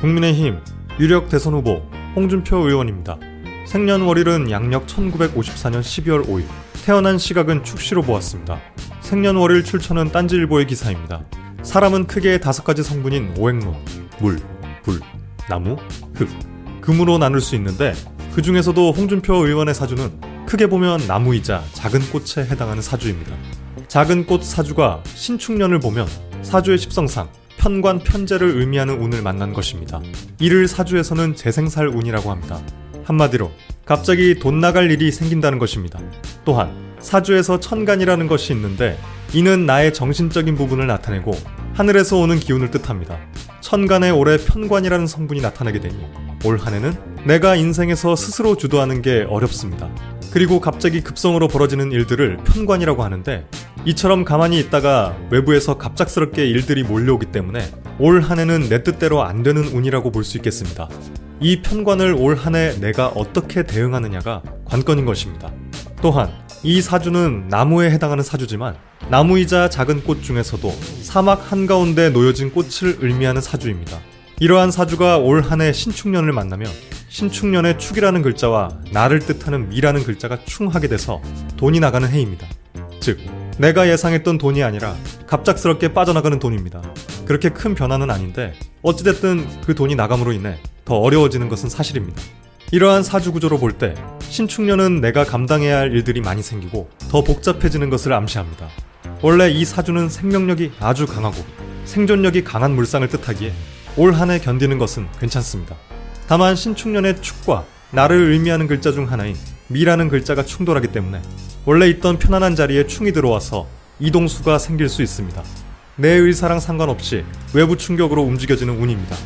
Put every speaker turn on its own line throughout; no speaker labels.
국민의힘 유력 대선 후보 홍준표 의원입니다. 생년월일은 양력 1954년 12월 5일. 태어난 시각은 축시로 보았습니다. 생년월일 출처는 딴지일보의 기사입니다. 사람은 크게 다섯 가지 성분인 오행로, 물, 불, 나무, 흙, 금으로 나눌 수 있는데 그 중에서도 홍준표 의원의 사주는 크게 보면 나무이자 작은 꽃에 해당하는 사주입니다. 작은 꽃 사주가 신축년을 보면 사주의 십성상 편관 편재를 의미하는 운을 만난 것입니다. 이를 사주에서는 재생살 운이라고 합니다. 한마디로 갑자기 돈 나갈 일이 생긴다는 것입니다. 또한 사주에서 천간이라는 것이 있는데 이는 나의 정신적인 부분을 나타내고 하늘에서 오는 기운을 뜻합니다. 천간에 올해 편관이라는 성분이 나타나게 되니 올 한해는 내가 인생에서 스스로 주도하는 게 어렵습니다. 그리고 갑자기 급성으로 벌어지는 일들을 편관이라고 하는데 이처럼 가만히 있다가 외부에서 갑작스럽게 일들이 몰려오기 때문에 올 한해는 내 뜻대로 안 되는 운이라고 볼 수 있겠습니다. 이 편관을 올 한해 내가 어떻게 대응하느냐가 관건인 것입니다. 또한 이 사주는 나무에 해당하는 사주지만 나무이자 작은 꽃 중에서도 사막 한가운데 놓여진 꽃을 의미하는 사주입니다. 이러한 사주가 올 한 해 신축년을 만나면 신축년의 축이라는 글자와 나를 뜻하는 미라는 글자가 충하게 돼서 돈이 나가는 해입니다. 즉, 내가 예상했던 돈이 아니라 갑작스럽게 빠져나가는 돈입니다. 그렇게 큰 변화는 아닌데 어찌됐든 그 돈이 나감으로 인해 더 어려워지는 것은 사실입니다. 이러한 사주 구조로 볼 때 신축년은 내가 감당해야 할 일들이 많이 생기고 더 복잡해지는 것을 암시합니다. 원래 이 사주는 생명력이 아주 강하고 생존력이 강한 물상을 뜻하기에 올 한 해 견디는 것은 괜찮습니다. 다만 신축년의 축과 나를 의미하는 글자 중 하나인 미라는 글자가 충돌하기 때문에 원래 있던 편안한 자리에 충이 들어와서 이동수가 생길 수 있습니다. 내 의사랑 상관없이 외부 충격으로 움직여지는 운입니다.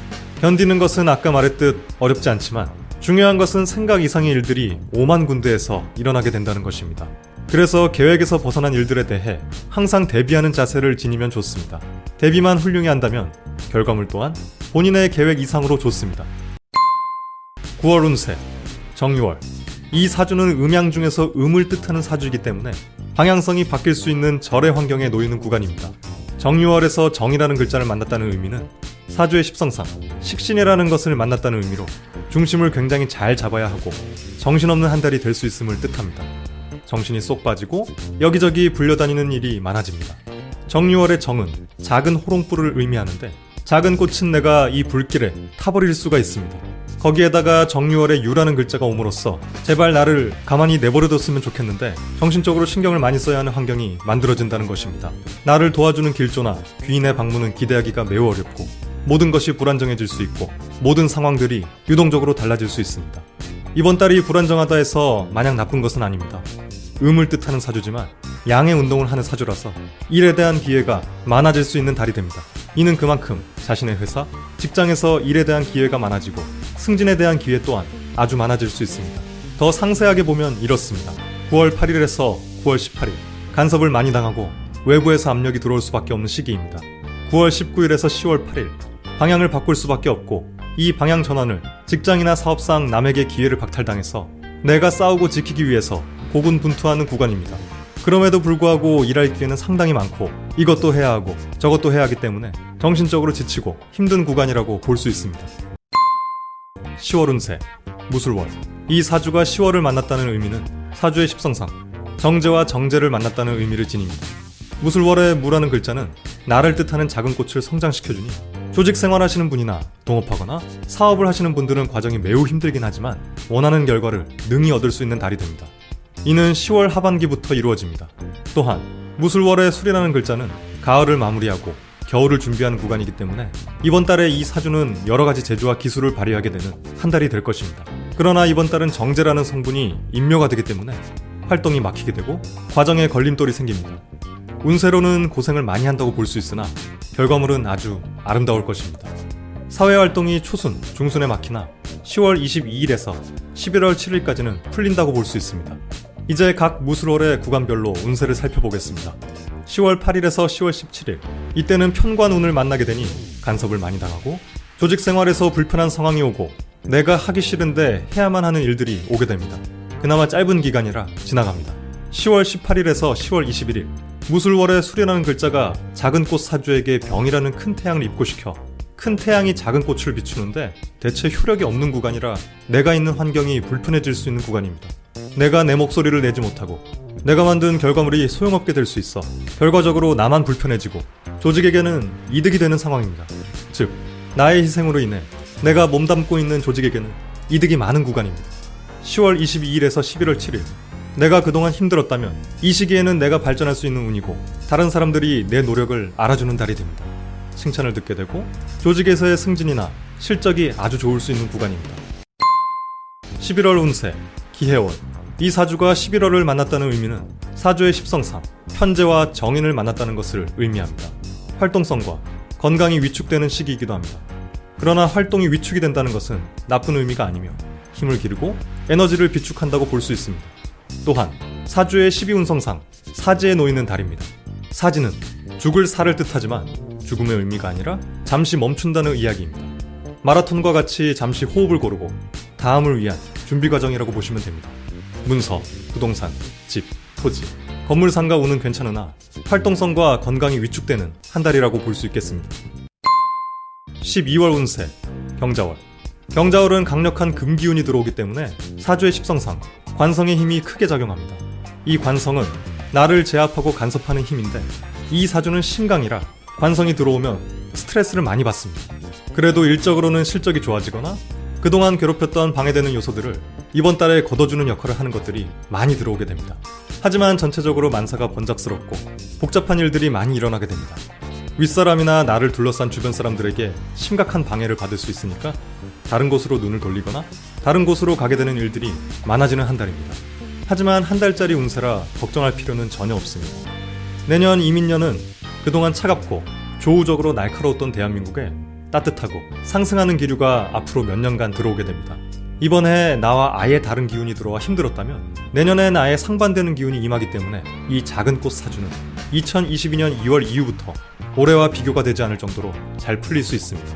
견디는 것은 아까 말했듯 어렵지 않지만 중요한 것은 생각 이상의 일들이 오만 군데에서 일어나게 된다는 것입니다. 그래서 계획에서 벗어난 일들에 대해 항상 대비하는 자세를 지니면 좋습니다. 대비만 훌륭히 한다면 결과물 또한 본인의 계획 이상으로 좋습니다. 9월 운세 정유월 이 사주는 음양 중에서 음을 뜻하는 사주이기 때문에 방향성이 바뀔 수 있는 절의 환경에 놓이는 구간입니다. 정유월에서 정이라는 글자를 만났다는 의미는 사주의 십성상 식신이라는 것을 만났다는 의미로 중심을 굉장히 잘 잡아야 하고 정신없는 한 달이 될 수 있음을 뜻합니다. 정신이 쏙 빠지고 여기저기 불려다니는 일이 많아집니다. 정유월의 정은 작은 호롱불을 의미하는데 작은 꽃은 내가 이 불길에 타버릴 수가 있습니다. 거기에다가 정유월의 유라는 글자가 옴으로써 제발 나를 가만히 내버려뒀으면 좋겠는데 정신적으로 신경을 많이 써야 하는 환경이 만들어진다는 것입니다. 나를 도와주는 길조나 귀인의 방문은 기대하기가 매우 어렵고 모든 것이 불안정해질 수 있고 모든 상황들이 유동적으로 달라질 수 있습니다. 이번 달이 불안정하다 해서 마냥 나쁜 것은 아닙니다. 음을 뜻하는 사주지만 양의 운동을 하는 사주라서 일에 대한 기회가 많아질 수 있는 달이 됩니다. 이는 그만큼 자신의 회사, 직장에서 일에 대한 기회가 많아지고 승진에 대한 기회 또한 아주 많아질 수 있습니다. 더 상세하게 보면 이렇습니다. 9월 8일에서 9월 18일 간섭을 많이 당하고 외부에서 압력이 들어올 수밖에 없는 시기입니다. 9월 19일에서 10월 8일 방향을 바꿀 수밖에 없고 이 방향 전환을 직장이나 사업상 남에게 기회를 박탈당해서 내가 싸우고 지키기 위해서 고군분투하는 구간입니다. 그럼에도 불구하고 일할 기회는 상당히 많고 이것도 해야 하고 저것도 해야 하기 때문에 정신적으로 지치고 힘든 구간이라고 볼 수 있습니다. 10월 운세 무술월 이 사주가 10월을 만났다는 의미는 사주의 십성상 정제와 정제를 만났다는 의미를 지닙니다. 무술월의 무라는 글자는 나를 뜻하는 작은 꽃을 성장시켜주니 조직 생활하시는 분이나 동업하거나 사업을 하시는 분들은 과정이 매우 힘들긴 하지만 원하는 결과를 능히 얻을 수 있는 달이 됩니다. 이는 10월 하반기부터 이루어집니다. 또한 무술월의 술이라는 글자는 가을을 마무리하고 겨울을 준비하는 구간이기 때문에 이번 달에 이 사주는 여러 가지 재주와 기술을 발휘하게 되는 한 달이 될 것입니다. 그러나 이번 달은 정제라는 성분이 인묘가 되기 때문에 활동이 막히게 되고 과정에 걸림돌이 생깁니다. 운세로는 고생을 많이 한다고 볼 수 있으나 결과물은 아주 아름다울 것입니다. 사회활동이 초순, 중순에 막히나 10월 22일에서 11월 7일까지는 풀린다고 볼 수 있습니다. 이제 각 무술월의 구간별로 운세를 살펴보겠습니다. 10월 8일에서 10월 17일 이때는 편관운을 만나게 되니 간섭을 많이 당하고 조직 생활에서 불편한 상황이 오고 내가 하기 싫은데 해야만 하는 일들이 오게 됩니다. 그나마 짧은 기간이라 지나갑니다. 10월 18일에서 10월 21일 무술월의 수련하는 글자가 작은 꽃 사주에게 병이라는 큰 태양을 입고시켜 큰 태양이 작은 꽃을 비추는데 대체 효력이 없는 구간이라 내가 있는 환경이 불편해질 수 있는 구간입니다. 내가 내 목소리를 내지 못하고 내가 만든 결과물이 소용없게 될 수 있어 결과적으로 나만 불편해지고 조직에게는 이득이 되는 상황입니다. 즉, 나의 희생으로 인해 내가 몸담고 있는 조직에게는 이득이 많은 구간입니다. 10월 22일에서 11월 7일 내가 그동안 힘들었다면 이 시기에는 내가 발전할 수 있는 운이고 다른 사람들이 내 노력을 알아주는 달이 됩니다. 칭찬을 듣게 되고 조직에서의 승진이나 실적이 아주 좋을 수 있는 구간입니다. 11월 운세 기해원 이 사주가 11월을 만났다는 의미는 사주의 십성상 현재와 정인을 만났다는 것을 의미합니다. 활동성과 건강이 위축되는 시기이기도 합니다. 그러나 활동이 위축이 된다는 것은 나쁜 의미가 아니며 힘을 기르고 에너지를 비축한다고 볼 수 있습니다. 또한 사주의 12운성상 사지에 놓이는 달입니다. 사지는 죽을 살을 뜻하지만 죽음의 의미가 아니라 잠시 멈춘다는 이야기입니다. 마라톤과 같이 잠시 호흡을 고르고 다음을 위한 준비 과정이라고 보시면 됩니다. 문서, 부동산, 집, 토지, 건물 상가 운은 괜찮으나 활동성과 건강이 위축되는 한 달이라고 볼 수 있겠습니다. 12월 운세, 경자월. 경자월은 강력한 금기운이 들어오기 때문에 사주의 십성상, 관성의 힘이 크게 작용합니다. 이 관성은 나를 제압하고 간섭하는 힘인데 이 사주는 신강이라 관성이 들어오면 스트레스를 많이 받습니다. 그래도 일적으로는 실적이 좋아지거나 그동안 괴롭혔던 방해되는 요소들을 이번 달에 걷어주는 역할을 하는 것들이 많이 들어오게 됩니다. 하지만 전체적으로 만사가 번잡스럽고 복잡한 일들이 많이 일어나게 됩니다. 윗사람이나 나를 둘러싼 주변 사람들에게 심각한 방해를 받을 수 있으니까 다른 곳으로 눈을 돌리거나 다른 곳으로 가게 되는 일들이 많아지는 한 달입니다. 하지만 한 달짜리 운세라 걱정할 필요는 전혀 없습니다. 내년 이민년은 그동안 차갑고 조우적으로 날카로웠던 대한민국에 따뜻하고 상승하는 기류가 앞으로 몇 년간 들어오게 됩니다. 이번 해 나와 아예 다른 기운이 들어와 힘들었다면 내년엔 아예 상반되는 기운이 임하기 때문에 이 작은 꽃 사주는 2022년 2월 이후부터 올해와 비교가 되지 않을 정도로 잘 풀릴 수 있습니다.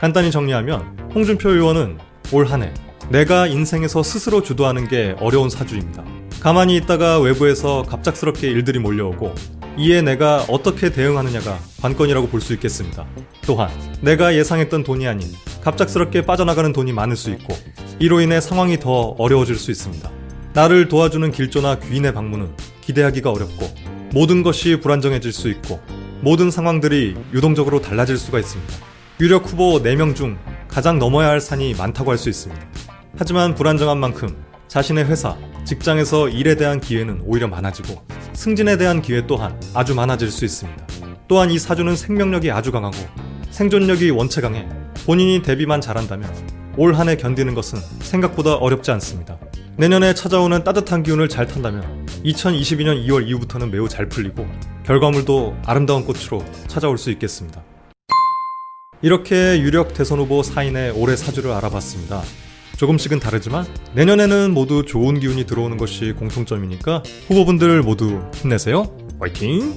간단히 정리하면 홍준표 의원은 올 한 해 내가 인생에서 스스로 주도하는 게 어려운 사주입니다. 가만히 있다가 외부에서 갑작스럽게 일들이 몰려오고 이에 내가 어떻게 대응하느냐가 관건이라고 볼 수 있겠습니다. 또한 내가 예상했던 돈이 아닌 갑작스럽게 빠져나가는 돈이 많을 수 있고 이로 인해 상황이 더 어려워질 수 있습니다. 나를 도와주는 길조나 귀인의 방문은 기대하기가 어렵고 모든 것이 불안정해질 수 있고 모든 상황들이 유동적으로 달라질 수가 있습니다. 유력 후보 4명 중 가장 넘어야 할 산이 많다고 할 수 있습니다. 하지만 불안정한 만큼 자신의 회사, 직장에서 일에 대한 기회는 오히려 많아지고 승진에 대한 기회 또한 아주 많아질 수 있습니다. 또한 이 사주는 생명력이 아주 강하고 생존력이 원체 강해 본인이 대비만 잘한다면 올 한 해 견디는 것은 생각보다 어렵지 않습니다. 내년에 찾아오는 따뜻한 기운을 잘 탄다면 2022년 2월 이후부터는 매우 잘 풀리고 결과물도 아름다운 꽃으로 찾아올 수 있겠습니다. 이렇게 유력 대선 후보 4인의 올해 사주를 알아봤습니다. 조금씩은 다르지만 내년에는 모두 좋은 기운이 들어오는 것이 공통점이니까 후보분들 모두 힘내세요. 화이팅!